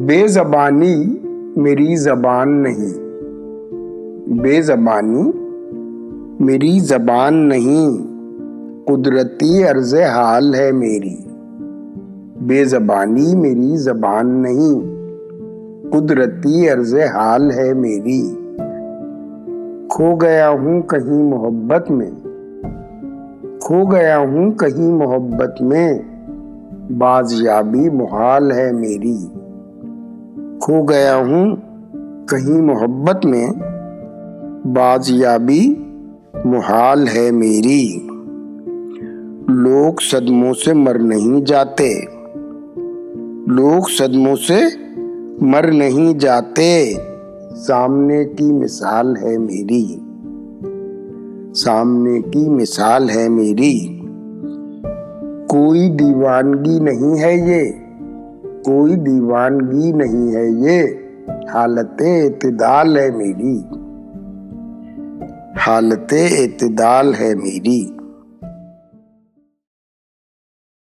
بے زبانی میری زبان نہیں۔ بے زبانی میری زبان نہیں۔ قدرتی عرض حال ہے میری۔ بے زبانی میری زبان نہیں۔ قدرتی عرض حال ہے میری۔ کھو گیا ہوں کہیں محبت میں۔ کھو گیا ہوں کہیں محبت میں۔ بازیابی محال ہے میری۔ کھو گیا ہوں، کہیں محبت میں بازیابی محال ہے میری۔ لوگ صدموں سے مر نہیں جاتے۔ لوگ صدموں سے مر نہیں جاتے۔ سامنے کی مثال ہے میری۔ سامنے کی مثال ہے میری۔ کوئی دیوانگی نہیں ہے یہ۔ کوئی دیوانگی نہیں ہے یہ۔ حالت اعتدال ہے میری۔ حالت اعتدال ہے میری۔